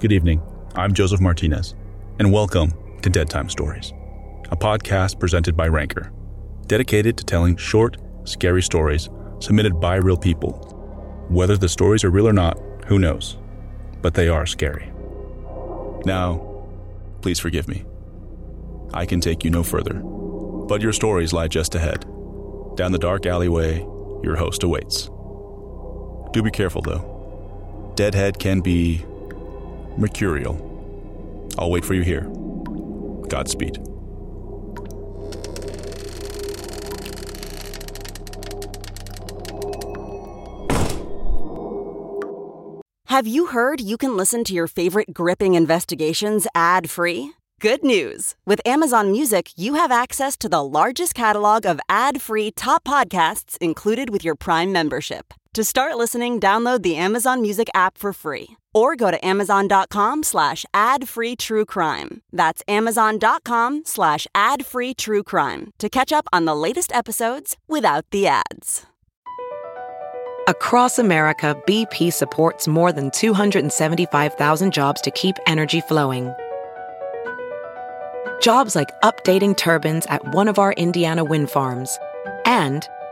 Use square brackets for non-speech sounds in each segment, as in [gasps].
Good evening. I'm Joseph Martinez, and welcome to Dead Time Stories, a podcast presented by Ranker, dedicated to telling short, scary stories submitted by real people. Whether the stories are real or not, who knows? But they are scary. Now, please forgive me. I can take you no further, but your stories lie just ahead. Down the dark alleyway, your host awaits. Do be careful, though. Deadhead can be mercurial. I'll wait for you here. Godspeed. Have you heard you can listen to your favorite gripping investigations ad free? Good news! With Amazon Music, you have access to the largest catalog of ad free top podcasts included with your Prime membership. To start listening, download the Amazon Music app for free or go to amazon.com slash ad free true crime. That's amazon.com slash ad free true crime to catch up on the latest episodes without the ads. Across America, BP supports more than 275,000 jobs to keep energy flowing. Jobs like updating turbines at one of our Indiana wind farms and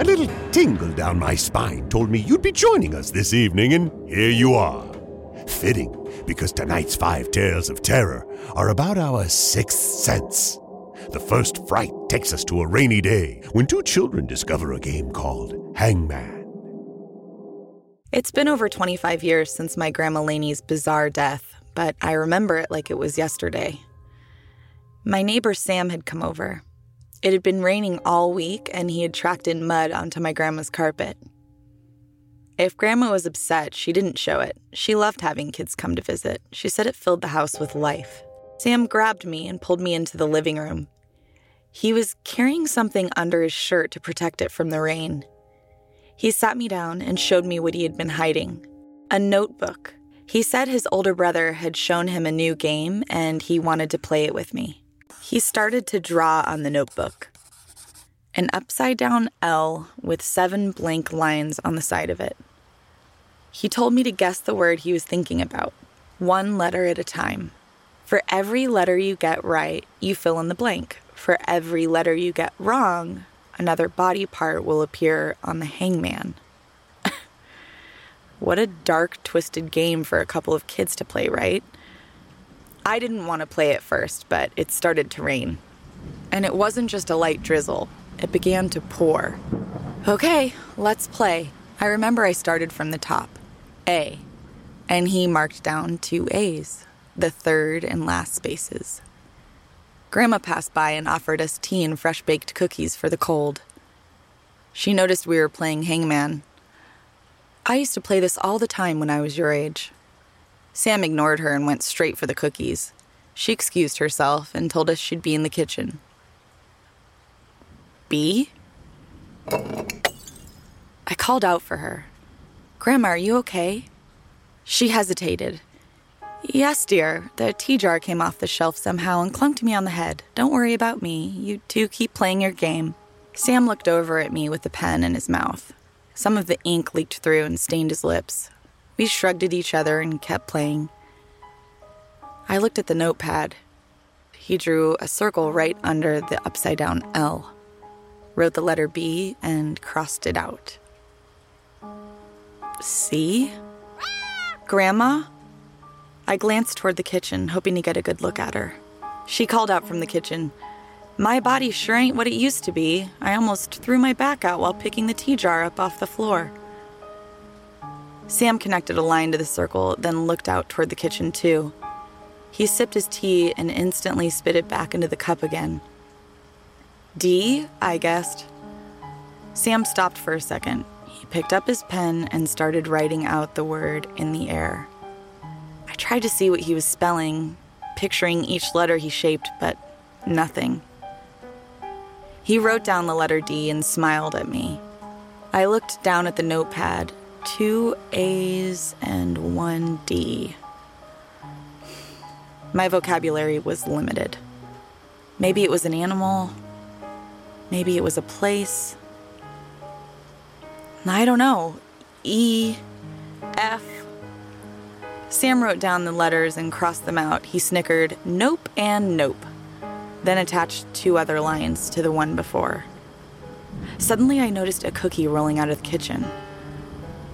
A little tingle down my spine told me you'd be joining us this evening, and here you are. Fitting, because tonight's five tales of terror are about our sixth sense. The first fright takes us to a rainy day when two children discover a game called Hangman. It's been over 25 years since my Grandma Laney's bizarre death, but I remember it like it was yesterday. My neighbor Sam had come over. It had been raining all week, and he had tracked in mud onto my grandma's carpet. If Grandma was upset, she didn't show it. She loved having kids come to visit. She said it filled the house with life. Sam grabbed me and pulled me into the living room. He was carrying something under his shirt to protect it from the rain. He sat me down and showed me what he had been hiding a notebook. He said his older brother had shown him a new game and he wanted to play it with me. He started to draw on the notebook an upside down L with seven blank lines on the side of it. He told me to guess the word he was thinking about, one letter at a time. For every letter you get right, you fill in the blank. For every letter you get wrong, another body part will appear on the hangman. [laughs] what a dark, twisted game for a couple of kids to play, right? I didn't want to play at first, but it started to rain. And it wasn't just a light drizzle, it began to pour. Okay, let's play. I remember I started from the top A, and he marked down two A's, the third and last spaces. Grandma passed by and offered us tea and fresh baked cookies for the cold. She noticed we were playing hangman. I used to play this all the time when I was your age. Sam ignored her and went straight for the cookies. She excused herself and told us she'd be in the kitchen. B? I called out for her. Grandma, are you okay? She hesitated. Yes, dear. The tea jar came off the shelf somehow and clunked me on the head. Don't worry about me. You two keep playing your game. Sam looked over at me with the pen in his mouth. Some of the ink leaked through and stained his lips. We shrugged at each other and kept playing. I looked at the notepad. He drew a circle right under the upside down L, wrote the letter B, and crossed it out. See? Grandma? I glanced toward the kitchen, hoping to get a good look at her. She called out from the kitchen, My body sure ain't what it used to be. I almost threw my back out while picking the tea jar up off the floor. Sam connected a line to the circle, then looked out toward the kitchen, too. He sipped his tea and instantly spit it back into the cup again. D, I guessed. Sam stopped for a second. He picked up his pen and started writing out the word in the air. I tried to see what he was spelling, picturing each letter he shaped, but nothing. He wrote down the letter D and smiled at me. I looked down at the notepad two A's and one D. My vocabulary was limited. Maybe it was an animal, maybe it was a place. I don't know. E, F. Sam wrote down the letters and crossed them out. He snickered, nope and nope, then attached two other lines to the one before. Suddenly, I noticed a cookie rolling out of the kitchen.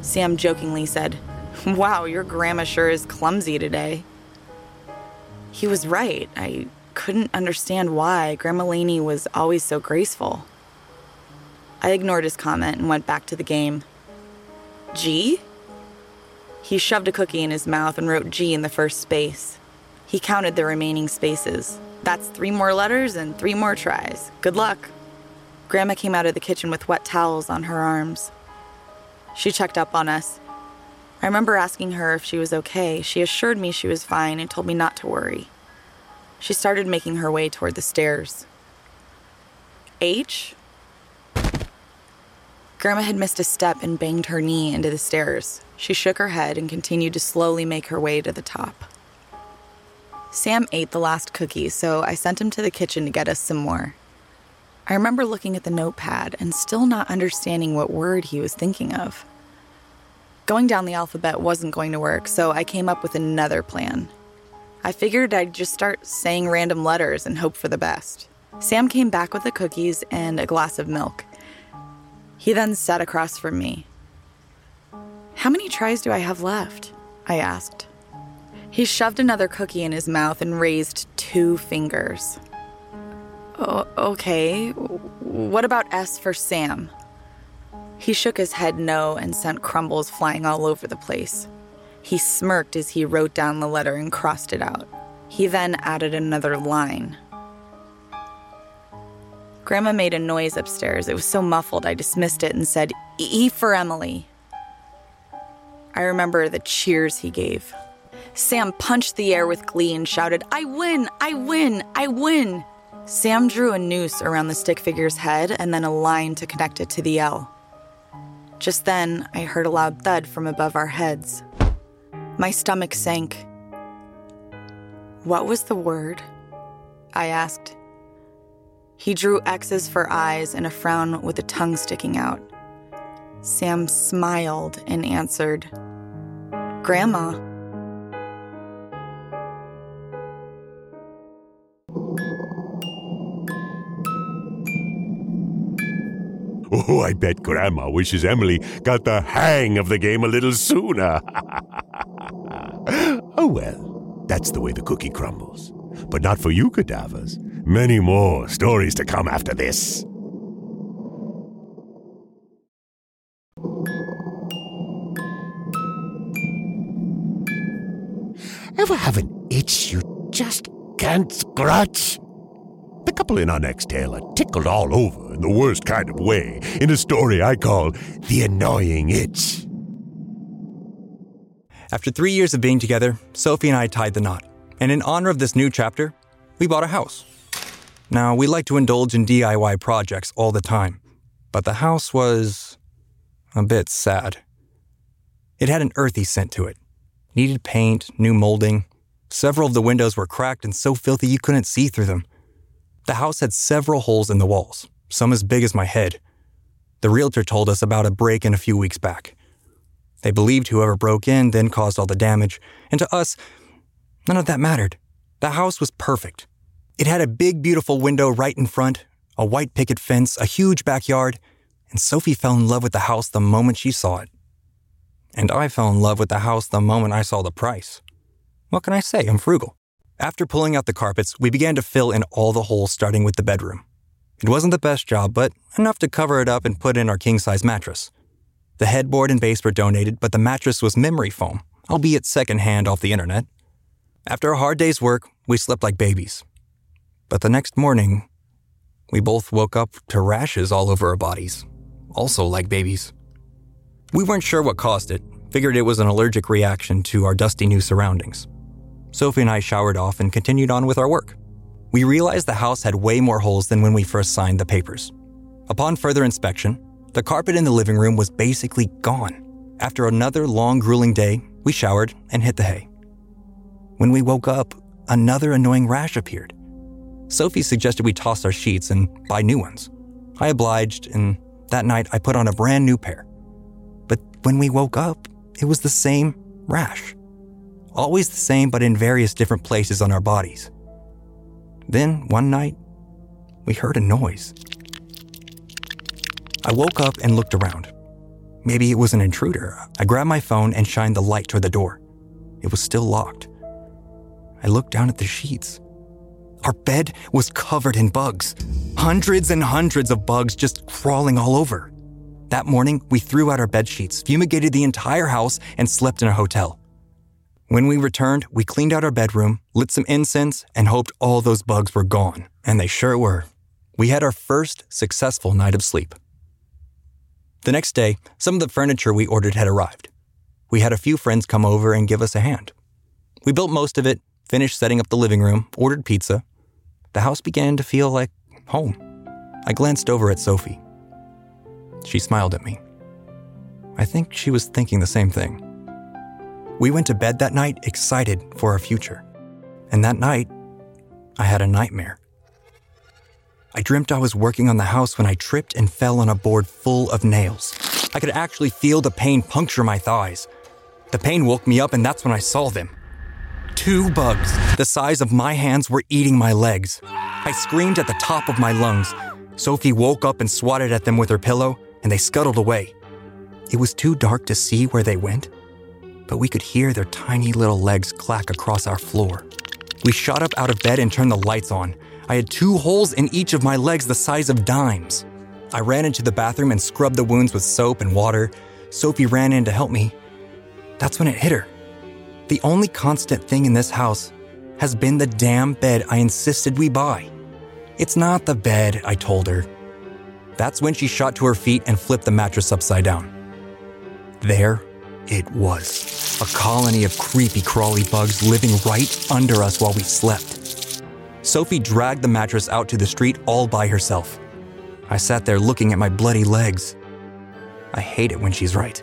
Sam jokingly said, Wow, your grandma sure is clumsy today. He was right. I couldn't understand why Grandma Laney was always so graceful. I ignored his comment and went back to the game. G? He shoved a cookie in his mouth and wrote G in the first space. He counted the remaining spaces. That's three more letters and three more tries. Good luck. Grandma came out of the kitchen with wet towels on her arms. She checked up on us. I remember asking her if she was okay. She assured me she was fine and told me not to worry. She started making her way toward the stairs. H? Grandma had missed a step and banged her knee into the stairs. She shook her head and continued to slowly make her way to the top. Sam ate the last cookie, so I sent him to the kitchen to get us some more. I remember looking at the notepad and still not understanding what word he was thinking of. Going down the alphabet wasn't going to work, so I came up with another plan. I figured I'd just start saying random letters and hope for the best. Sam came back with the cookies and a glass of milk. He then sat across from me. How many tries do I have left? I asked. He shoved another cookie in his mouth and raised two fingers. O- okay, what about S for Sam? He shook his head no and sent crumbles flying all over the place. He smirked as he wrote down the letter and crossed it out. He then added another line. Grandma made a noise upstairs. It was so muffled I dismissed it and said, E for Emily. I remember the cheers he gave. Sam punched the air with glee and shouted, I win! I win! I win! Sam drew a noose around the stick figure's head and then a line to connect it to the L. Just then, I heard a loud thud from above our heads. My stomach sank. What was the word? I asked. He drew X's for eyes and a frown with a tongue sticking out. Sam smiled and answered, Grandma. Oh, I bet Grandma wishes Emily got the hang of the game a little sooner. [laughs] oh well, that's the way the cookie crumbles. But not for you, cadavers. Many more stories to come after this. Ever have an itch you just can't scratch? The couple in our next tale are tickled all over in the worst kind of way in a story I call The Annoying Itch. After three years of being together, Sophie and I tied the knot. And in honor of this new chapter, we bought a house. Now, we like to indulge in DIY projects all the time, but the house was a bit sad. It had an earthy scent to it. Needed paint, new molding. Several of the windows were cracked and so filthy you couldn't see through them. The house had several holes in the walls, some as big as my head. The realtor told us about a break in a few weeks back. They believed whoever broke in then caused all the damage, and to us, none of that mattered. The house was perfect. It had a big, beautiful window right in front, a white picket fence, a huge backyard, and Sophie fell in love with the house the moment she saw it. And I fell in love with the house the moment I saw the price. What can I say? I'm frugal. After pulling out the carpets, we began to fill in all the holes starting with the bedroom. It wasn't the best job, but enough to cover it up and put in our king size mattress. The headboard and base were donated, but the mattress was memory foam, albeit secondhand off the internet. After a hard day's work, we slept like babies. But the next morning, we both woke up to rashes all over our bodies, also like babies. We weren't sure what caused it, figured it was an allergic reaction to our dusty new surroundings. Sophie and I showered off and continued on with our work. We realized the house had way more holes than when we first signed the papers. Upon further inspection, the carpet in the living room was basically gone. After another long, grueling day, we showered and hit the hay. When we woke up, another annoying rash appeared. Sophie suggested we toss our sheets and buy new ones. I obliged, and that night I put on a brand new pair. But when we woke up, it was the same rash. Always the same, but in various different places on our bodies. Then, one night, we heard a noise. I woke up and looked around. Maybe it was an intruder. I grabbed my phone and shined the light toward the door. It was still locked. I looked down at the sheets. Our bed was covered in bugs. Hundreds and hundreds of bugs just crawling all over. That morning, we threw out our bed sheets, fumigated the entire house, and slept in a hotel. When we returned, we cleaned out our bedroom, lit some incense, and hoped all those bugs were gone. And they sure were. We had our first successful night of sleep. The next day, some of the furniture we ordered had arrived. We had a few friends come over and give us a hand. We built most of it, finished setting up the living room, ordered pizza. The house began to feel like home. I glanced over at Sophie. She smiled at me. I think she was thinking the same thing. We went to bed that night excited for our future. And that night, I had a nightmare. I dreamt I was working on the house when I tripped and fell on a board full of nails. I could actually feel the pain puncture my thighs. The pain woke me up, and that's when I saw them. Two bugs, the size of my hands, were eating my legs. I screamed at the top of my lungs. Sophie woke up and swatted at them with her pillow, and they scuttled away. It was too dark to see where they went, but we could hear their tiny little legs clack across our floor. We shot up out of bed and turned the lights on. I had two holes in each of my legs the size of dimes. I ran into the bathroom and scrubbed the wounds with soap and water. Sophie ran in to help me. That's when it hit her. The only constant thing in this house has been the damn bed I insisted we buy. It's not the bed, I told her. That's when she shot to her feet and flipped the mattress upside down. There it was a colony of creepy, crawly bugs living right under us while we slept. Sophie dragged the mattress out to the street all by herself. I sat there looking at my bloody legs. I hate it when she's right.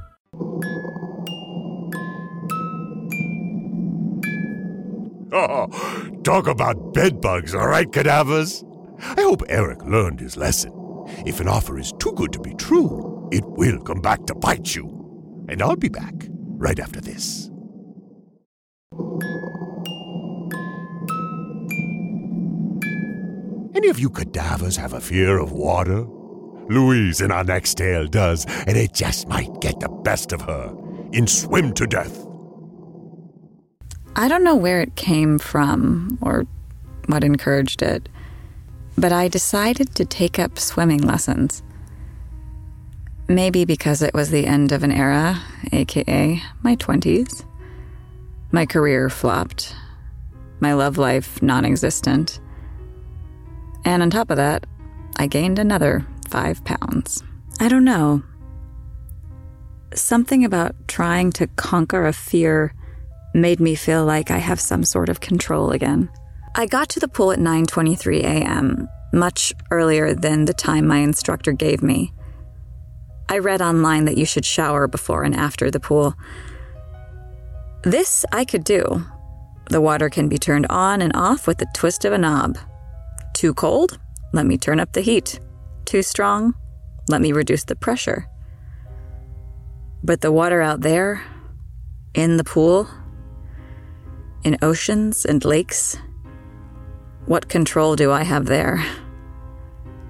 [laughs] talk about bedbugs, all right, cadavers? I hope Eric learned his lesson. If an offer is too good to be true, it will come back to bite you. And I'll be back right after this. Any of you cadavers have a fear of water? Louise in our next tale does, and it just might get the best of her in Swim to Death. I don't know where it came from or what encouraged it, but I decided to take up swimming lessons. Maybe because it was the end of an era, aka my 20s. My career flopped, my love life non existent. And on top of that, I gained another five pounds. I don't know. Something about trying to conquer a fear made me feel like I have some sort of control again. I got to the pool at 9:23 a.m., much earlier than the time my instructor gave me. I read online that you should shower before and after the pool. This I could do. The water can be turned on and off with the twist of a knob. Too cold? Let me turn up the heat. Too strong? Let me reduce the pressure. But the water out there, in the pool, in oceans and lakes, what control do I have there?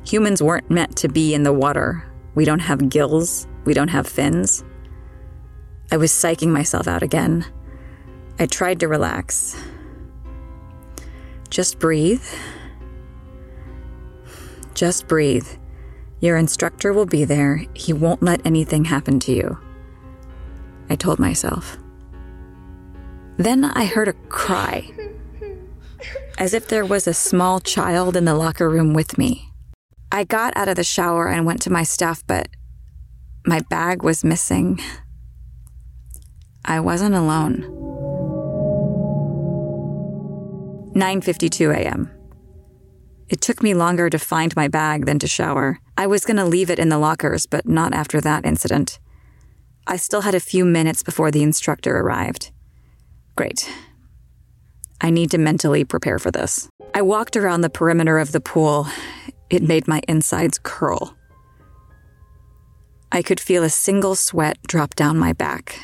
Humans weren't meant to be in the water. We don't have gills, we don't have fins. I was psyching myself out again. I tried to relax. Just breathe. Just breathe. Your instructor will be there. He won't let anything happen to you. I told myself. Then I heard a cry, as if there was a small child in the locker room with me. I got out of the shower and went to my stuff, but my bag was missing. I wasn't alone. 9:52 a.m. It took me longer to find my bag than to shower. I was going to leave it in the lockers, but not after that incident. I still had a few minutes before the instructor arrived. Great. I need to mentally prepare for this. I walked around the perimeter of the pool. It made my insides curl. I could feel a single sweat drop down my back.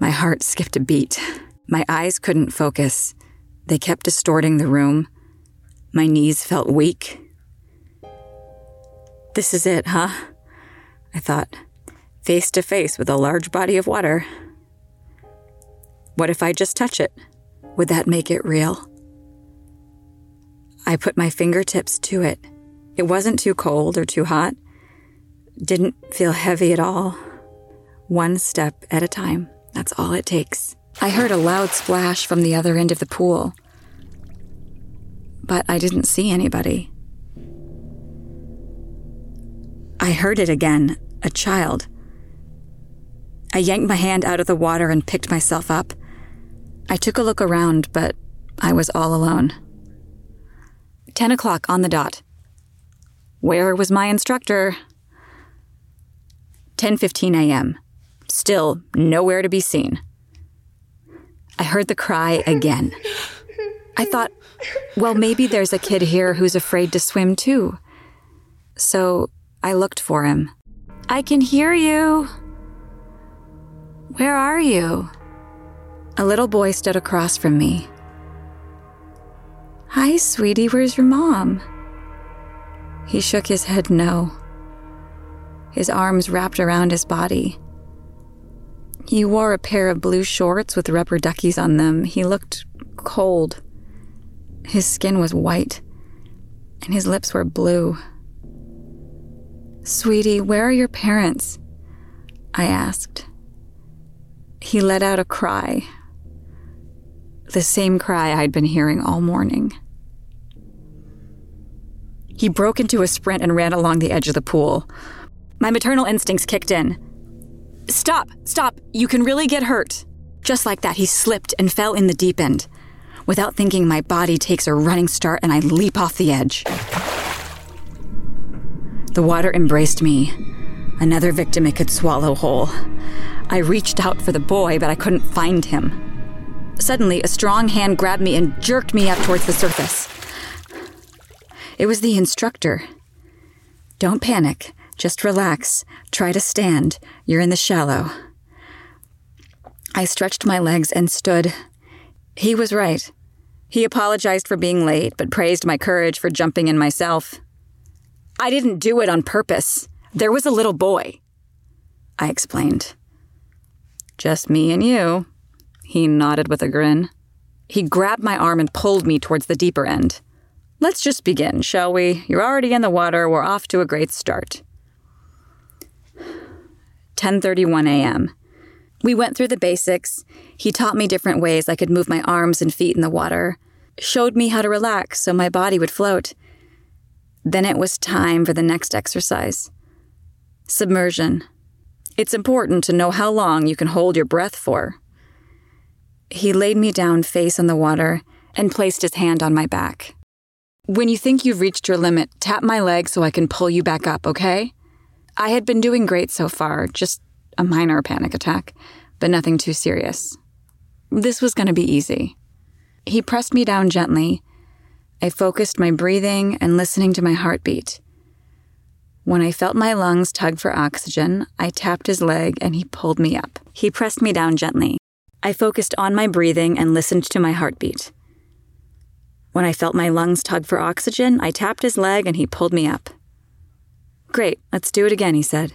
My heart skipped a beat. My eyes couldn't focus. They kept distorting the room. My knees felt weak. This is it, huh? I thought, face to face with a large body of water. What if I just touch it? Would that make it real? I put my fingertips to it. It wasn't too cold or too hot. Didn't feel heavy at all. One step at a time. That's all it takes. I heard a loud splash from the other end of the pool, but I didn't see anybody. I heard it again a child. I yanked my hand out of the water and picked myself up. I took a look around, but I was all alone. 10 o'clock on the dot. Where was my instructor? 10:15 a.m. Still nowhere to be seen. I heard the cry again. I thought, well, maybe there's a kid here who's afraid to swim too. So I looked for him. I can hear you. Where are you? A little boy stood across from me. Hi, sweetie, where's your mom? He shook his head no. His arms wrapped around his body. He wore a pair of blue shorts with rubber duckies on them. He looked cold. His skin was white, and his lips were blue. Sweetie, where are your parents? I asked. He let out a cry. The same cry I'd been hearing all morning. He broke into a sprint and ran along the edge of the pool. My maternal instincts kicked in. Stop, stop, you can really get hurt. Just like that, he slipped and fell in the deep end. Without thinking, my body takes a running start and I leap off the edge. The water embraced me, another victim it could swallow whole. I reached out for the boy, but I couldn't find him. Suddenly, a strong hand grabbed me and jerked me up towards the surface. It was the instructor. Don't panic. Just relax. Try to stand. You're in the shallow. I stretched my legs and stood. He was right. He apologized for being late, but praised my courage for jumping in myself. I didn't do it on purpose. There was a little boy. I explained. Just me and you. He nodded with a grin. He grabbed my arm and pulled me towards the deeper end. Let's just begin, shall we? You're already in the water. We're off to a great start. 10:31 a.m. We went through the basics. He taught me different ways I could move my arms and feet in the water, showed me how to relax so my body would float. Then it was time for the next exercise. Submersion. It's important to know how long you can hold your breath for. He laid me down face on the water and placed his hand on my back. When you think you've reached your limit, tap my leg so I can pull you back up, okay? I had been doing great so far, just a minor panic attack, but nothing too serious. This was going to be easy. He pressed me down gently. I focused my breathing and listening to my heartbeat. When I felt my lungs tug for oxygen, I tapped his leg and he pulled me up. He pressed me down gently. I focused on my breathing and listened to my heartbeat. When I felt my lungs tug for oxygen, I tapped his leg and he pulled me up. Great, let's do it again, he said.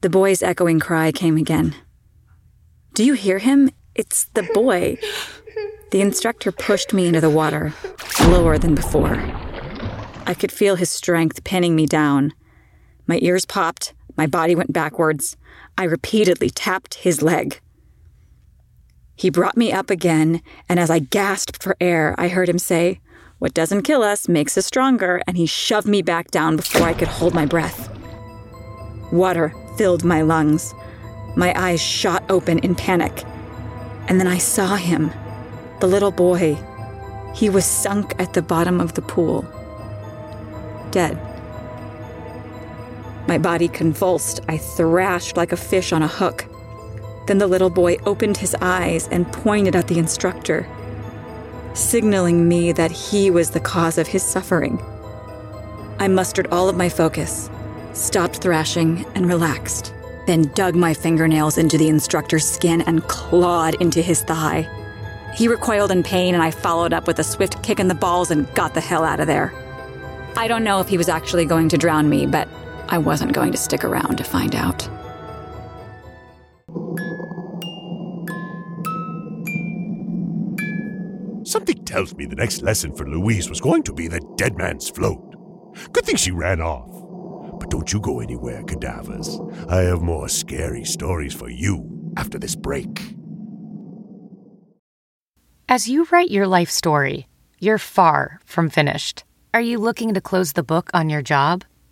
The boy's echoing cry came again. Do you hear him? It's the boy. The instructor pushed me into the water, lower than before. I could feel his strength pinning me down. My ears popped, my body went backwards. I repeatedly tapped his leg. He brought me up again, and as I gasped for air, I heard him say, What doesn't kill us makes us stronger, and he shoved me back down before I could hold my breath. Water filled my lungs. My eyes shot open in panic. And then I saw him, the little boy. He was sunk at the bottom of the pool, dead. My body convulsed. I thrashed like a fish on a hook. Then the little boy opened his eyes and pointed at the instructor, signaling me that he was the cause of his suffering. I mustered all of my focus, stopped thrashing, and relaxed, then dug my fingernails into the instructor's skin and clawed into his thigh. He recoiled in pain, and I followed up with a swift kick in the balls and got the hell out of there. I don't know if he was actually going to drown me, but I wasn't going to stick around to find out. Something tells me the next lesson for Louise was going to be the dead man's float. Good thing she ran off. But don't you go anywhere, cadavers. I have more scary stories for you after this break. As you write your life story, you're far from finished. Are you looking to close the book on your job?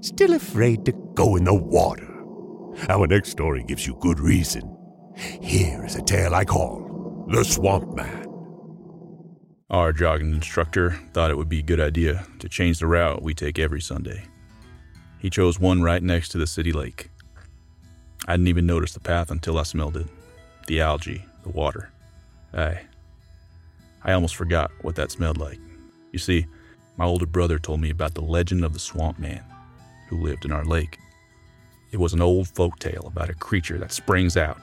Still afraid to go in the water. Our next story gives you good reason. Here is a tale I call The Swamp Man. Our jogging instructor thought it would be a good idea to change the route we take every Sunday. He chose one right next to the city lake. I didn't even notice the path until I smelled it the algae, the water. I, I almost forgot what that smelled like. You see, my older brother told me about the legend of the swamp man who lived in our lake. It was an old folk tale about a creature that springs out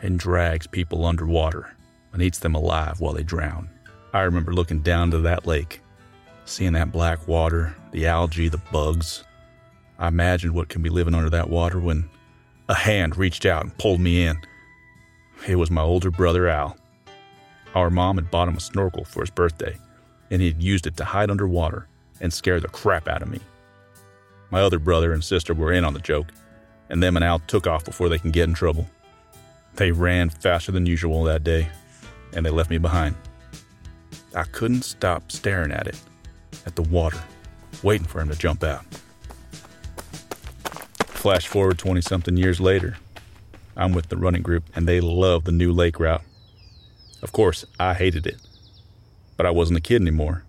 and drags people underwater and eats them alive while they drown. I remember looking down to that lake, seeing that black water, the algae, the bugs. I imagined what can be living under that water when a hand reached out and pulled me in. It was my older brother Al. Our mom had bought him a snorkel for his birthday, and he had used it to hide underwater and scare the crap out of me. My other brother and sister were in on the joke, and them and Al took off before they can get in trouble. They ran faster than usual that day, and they left me behind. I couldn't stop staring at it, at the water, waiting for him to jump out. Flash forward 20 something years later. I'm with the running group, and they love the new lake route. Of course, I hated it, but I wasn't a kid anymore.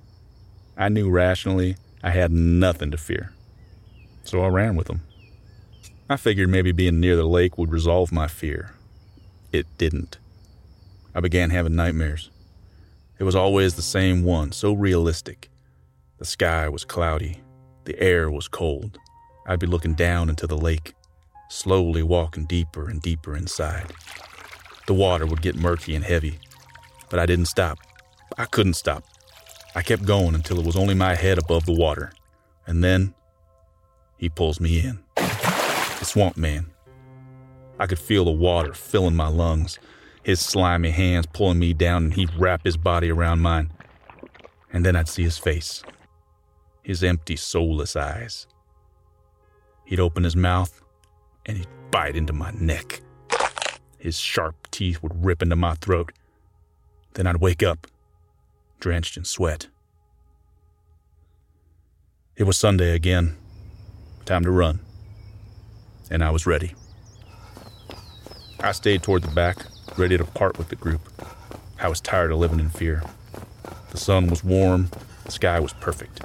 I knew rationally I had nothing to fear, so I ran with them. I figured maybe being near the lake would resolve my fear. It didn't. I began having nightmares. It was always the same one, so realistic. The sky was cloudy, the air was cold. I'd be looking down into the lake, slowly walking deeper and deeper inside. The water would get murky and heavy, but I didn't stop. I couldn't stop. I kept going until it was only my head above the water. And then he pulls me in. The swamp man. I could feel the water filling my lungs, his slimy hands pulling me down, and he'd wrap his body around mine. And then I'd see his face, his empty, soulless eyes. He'd open his mouth and he'd bite into my neck. His sharp teeth would rip into my throat. Then I'd wake up, drenched in sweat. It was Sunday again. Time to run. And I was ready. I stayed toward the back, ready to part with the group. I was tired of living in fear. The sun was warm, the sky was perfect.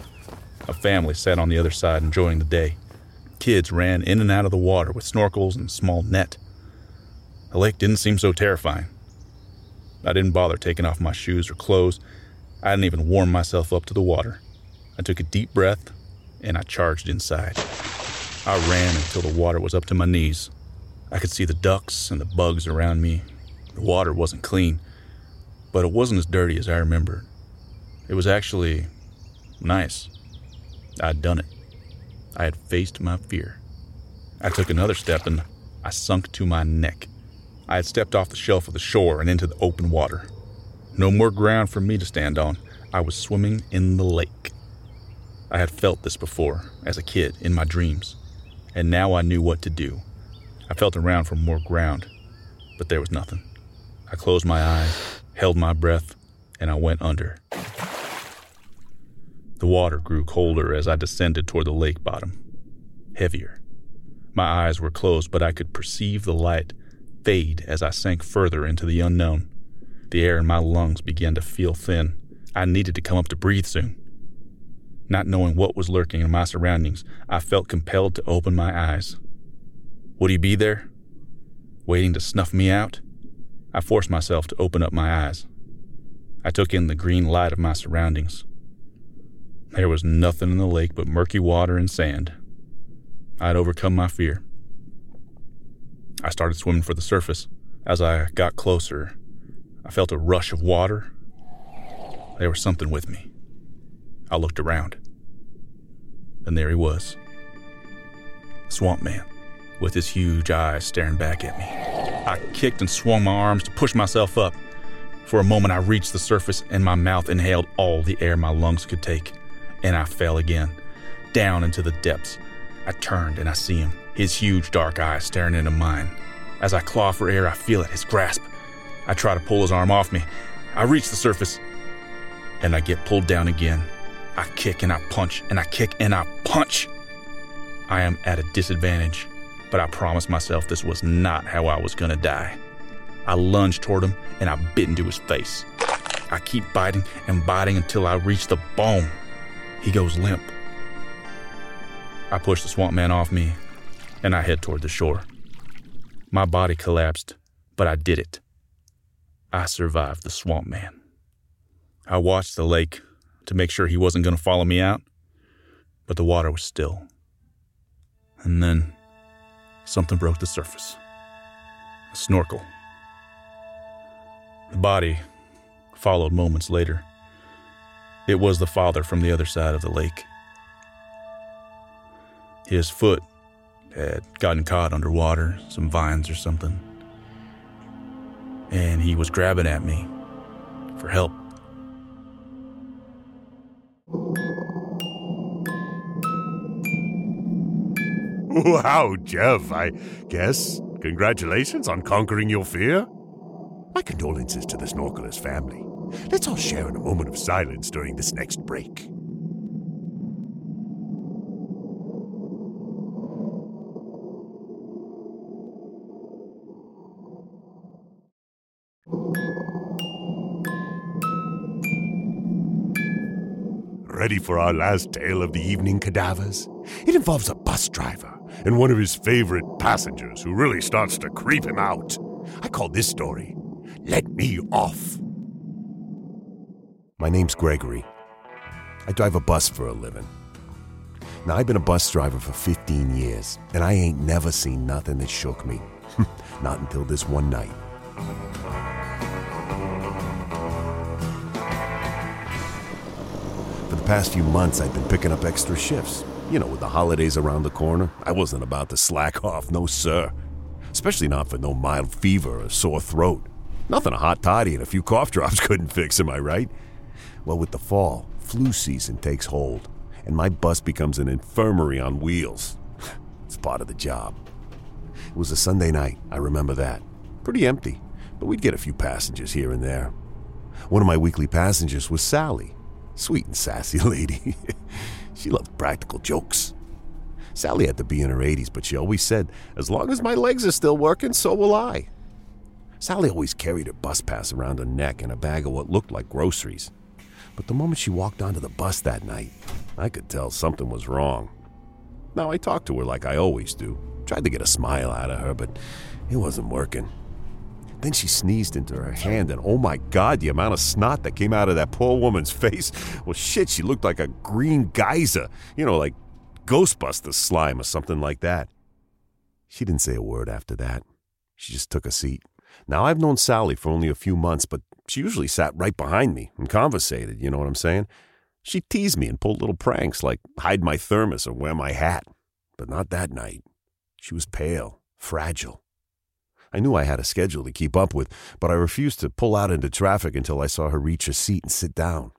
A family sat on the other side enjoying the day kids ran in and out of the water with snorkels and small net. The lake didn't seem so terrifying. I didn't bother taking off my shoes or clothes. I hadn't even warmed myself up to the water. I took a deep breath and I charged inside. I ran until the water was up to my knees. I could see the ducks and the bugs around me. The water wasn't clean, but it wasn't as dirty as I remembered. It was actually nice. I'd done it. I had faced my fear. I took another step and I sunk to my neck. I had stepped off the shelf of the shore and into the open water. No more ground for me to stand on. I was swimming in the lake. I had felt this before, as a kid, in my dreams, and now I knew what to do. I felt around for more ground, but there was nothing. I closed my eyes, held my breath, and I went under. The water grew colder as I descended toward the lake bottom, heavier. My eyes were closed, but I could perceive the light fade as I sank further into the unknown. The air in my lungs began to feel thin. I needed to come up to breathe soon. Not knowing what was lurking in my surroundings, I felt compelled to open my eyes. Would he be there? Waiting to snuff me out? I forced myself to open up my eyes. I took in the green light of my surroundings. There was nothing in the lake but murky water and sand. I'd overcome my fear. I started swimming for the surface. As I got closer, I felt a rush of water. There was something with me. I looked around. And there he was. Swamp Man, with his huge eyes staring back at me. I kicked and swung my arms to push myself up. For a moment, I reached the surface and my mouth inhaled all the air my lungs could take. And I fell again, down into the depths. I turned and I see him, his huge dark eyes staring into mine. As I claw for air, I feel it, his grasp. I try to pull his arm off me. I reach the surface, and I get pulled down again. I kick and I punch, and I kick and I punch. I am at a disadvantage, but I promised myself this was not how I was gonna die. I lunge toward him and I bit into his face. I keep biting and biting until I reach the bone. He goes limp. I push the swamp man off me and I head toward the shore. My body collapsed, but I did it. I survived the swamp man. I watched the lake to make sure he wasn't going to follow me out, but the water was still. And then something broke the surface a snorkel. The body followed moments later. It was the father from the other side of the lake. His foot had gotten caught underwater, some vines or something. And he was grabbing at me for help. Wow, Jeff, I guess. Congratulations on conquering your fear. My condolences to the snorkeler's family. Let's all share in a moment of silence during this next break. Ready for our last tale of the evening, cadavers? It involves a bus driver and one of his favorite passengers who really starts to creep him out. I call this story Let Me Off. My name's Gregory. I drive a bus for a living. Now, I've been a bus driver for 15 years, and I ain't never seen nothing that shook me. [laughs] Not until this one night. Past few months, I've been picking up extra shifts. You know, with the holidays around the corner, I wasn't about to slack [laughs] off, no sir. Especially not for no mild fever or sore throat. Nothing a hot toddy and a few cough drops [laughs] couldn't fix, am I right? Well, with the fall, flu season takes hold, and my bus becomes an infirmary on wheels. [sighs] it's part of the job. It was a Sunday night, I remember that. Pretty empty, but we'd get a few passengers here and there. One of my weekly passengers was Sally. Sweet and sassy [laughs] lady. she loved practical jokes. Sally had to be in her 80s, but she always said, As long as my legs are still working, so will I. Sally always carried her bus pass around her neck and a bag of what looked like groceries. But the moment she walked onto the bus that night, I could tell something was wrong. Now, I talked to her like I always do, tried to get a smile out of her, but it wasn't working. Then she sneezed into her hand, and oh my god, the amount of snot that came out of that poor woman's [laughs] face. Well, shit, she looked like a green geyser. You know, like Ghostbusters slime or something like that. She didn't say a word after that. She just took a seat. Now, I've known Sally for only a few months, but she usually sat right behind me and conversated, you know what I'm saying? She teased me and pulled little pranks like hide my thermos or wear my hat. But not that night. She was pale, fragile. I knew I had a schedule to keep up with, but I refused to pull out into traffic until I saw her reach her seat and sit down.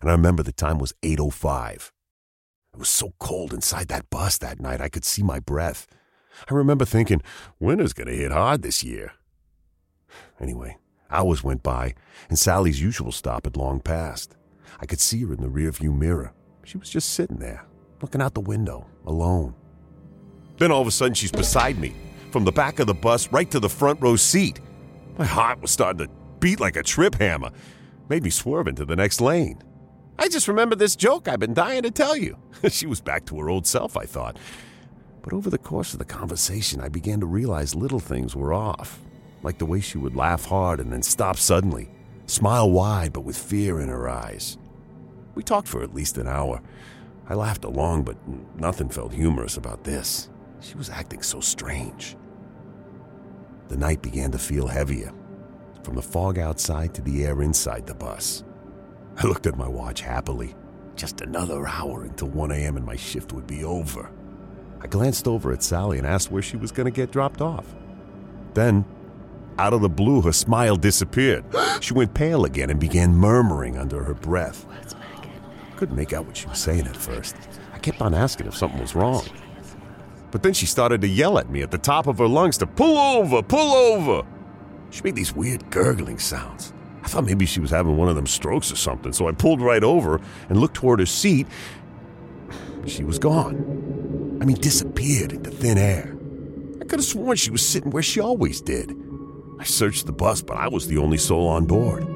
And I remember the time was 8.05. It was so cold inside that bus that night I could see my breath. I remember thinking, winter's gonna hit hard this year. Anyway, hours went by, and Sally's usual stop had long passed. I could see her in the rearview mirror. She was just sitting there, looking out the window, alone. Then all of a sudden, she's beside me, from the back of the bus right to the front row seat. My heart was starting to beat like a trip hammer, made me swerve into the next lane. I just remember this joke I've been dying to tell you. [laughs] she was back to her old self, I thought. But over the course of the conversation, I began to realize little things were off, like the way she would laugh hard and then stop suddenly, smile wide but with fear in her eyes. We talked for at least an hour. I laughed along, but nothing felt humorous about this. She was acting so strange. The night began to feel heavier, from the fog outside to the air inside the bus. I looked at my watch happily. Just another hour until 1 a.m. and my shift would be over. I glanced over at Sally and asked where she was going to get dropped off. Then, out of the blue, her smile disappeared. [gasps] She went pale again and began murmuring under her breath. I Couldn't make out what she was saying at first. I kept on asking if something was wrong. But then she started to yell at me at the top of her lungs to pull over, pull over. She made these weird gurgling sounds. I thought maybe she was having one of them strokes or something, so I pulled right over and looked toward her seat. She was gone. I mean, disappeared into thin air. I could have sworn she was sitting where she always did. I searched the bus, but I was the only soul on board.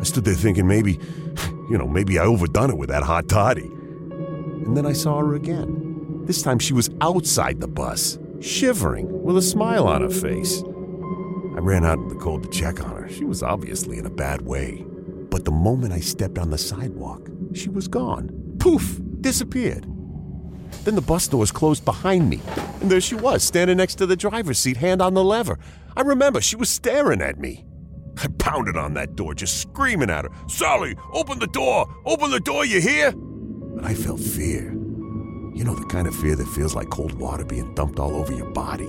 I stood there thinking maybe, [sighs] you know, maybe I overdone it with that hot toddy. And then I saw her again. This time she was outside the bus, shivering, with a smile on her face. I ran out in the cold to check on her. She was obviously in a bad way. But the moment I stepped on the sidewalk, she was gone. Poof! Disappeared. Then the bus doors closed behind me, and there she was, standing next to the driver's seat, hand on the lever. I remember she was staring at me. I pounded on that door, just screaming at her, Sally, open the door! Open the door, you hear? But I felt fear. You know, the kind of fear that feels like cold water being dumped all over your body.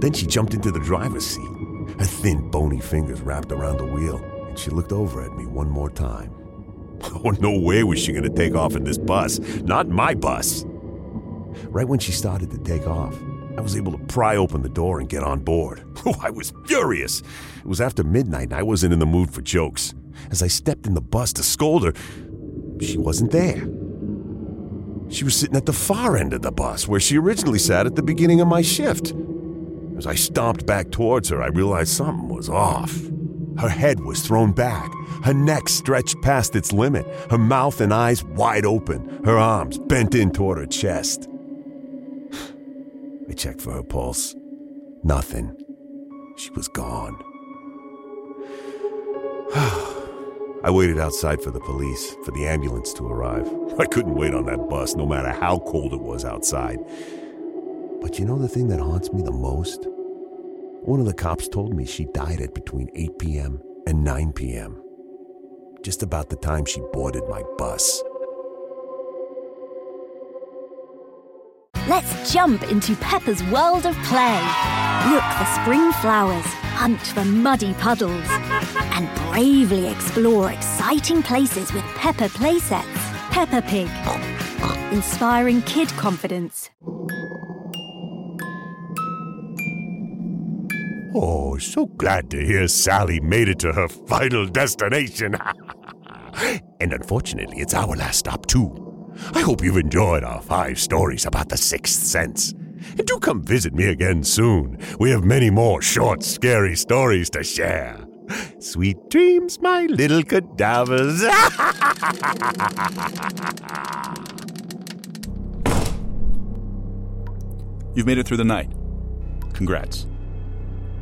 Then she jumped into the driver's seat. Her thin, bony fingers wrapped around the wheel, and she looked over at me one more time. [laughs] Oh, no way was she going to take off in this bus. Not my bus. Right when she started to take off, I was able to pry open the door and get on board. [laughs] Oh, I was furious. It was after midnight and I wasn't in the mood for jokes. As I stepped in the bus to scold her, she wasn't there. She was sitting at the far end of the bus where she originally sat at the beginning of my shift. As I stomped back towards her, I realized something was off. Her head was thrown back, her neck stretched past its limit, her mouth and eyes wide open, her arms bent in toward her chest. I checked for her pulse. Nothing. She was gone. [sighs] I waited outside for the police, for the ambulance to arrive. [laughs] I couldn't wait on that bus, no matter how cold it was outside. But you know the thing that haunts me the most? One of the cops told me she died at between 8 p.m. and 9 p.m., just about the time she boarded my bus. Let's jump into Peppa's world of play. Look for spring flowers, hunt for muddy puddles, and bravely explore exciting places with Peppa playsets. Peppa Pig, inspiring kid confidence. Oh, so glad to hear Sally made it to her final destination. [laughs] and unfortunately, it's our last stop, too. I hope you've enjoyed our five stories about the sixth sense. And do come visit me again soon. We have many more short, scary stories to share. Sweet dreams, my little cadavers. [laughs] You've made it through the night. Congrats.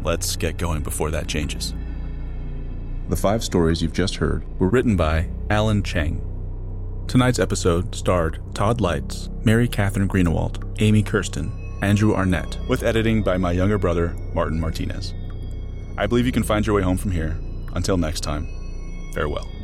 Let's get going before that changes. The five stories you've just heard were written by Alan Cheng. Tonight's episode starred Todd Lights, Mary Catherine Greenewald, Amy Kirsten, Andrew Arnett, with editing by my younger brother, Martin Martinez. I believe you can find your way home from here. Until next time, farewell.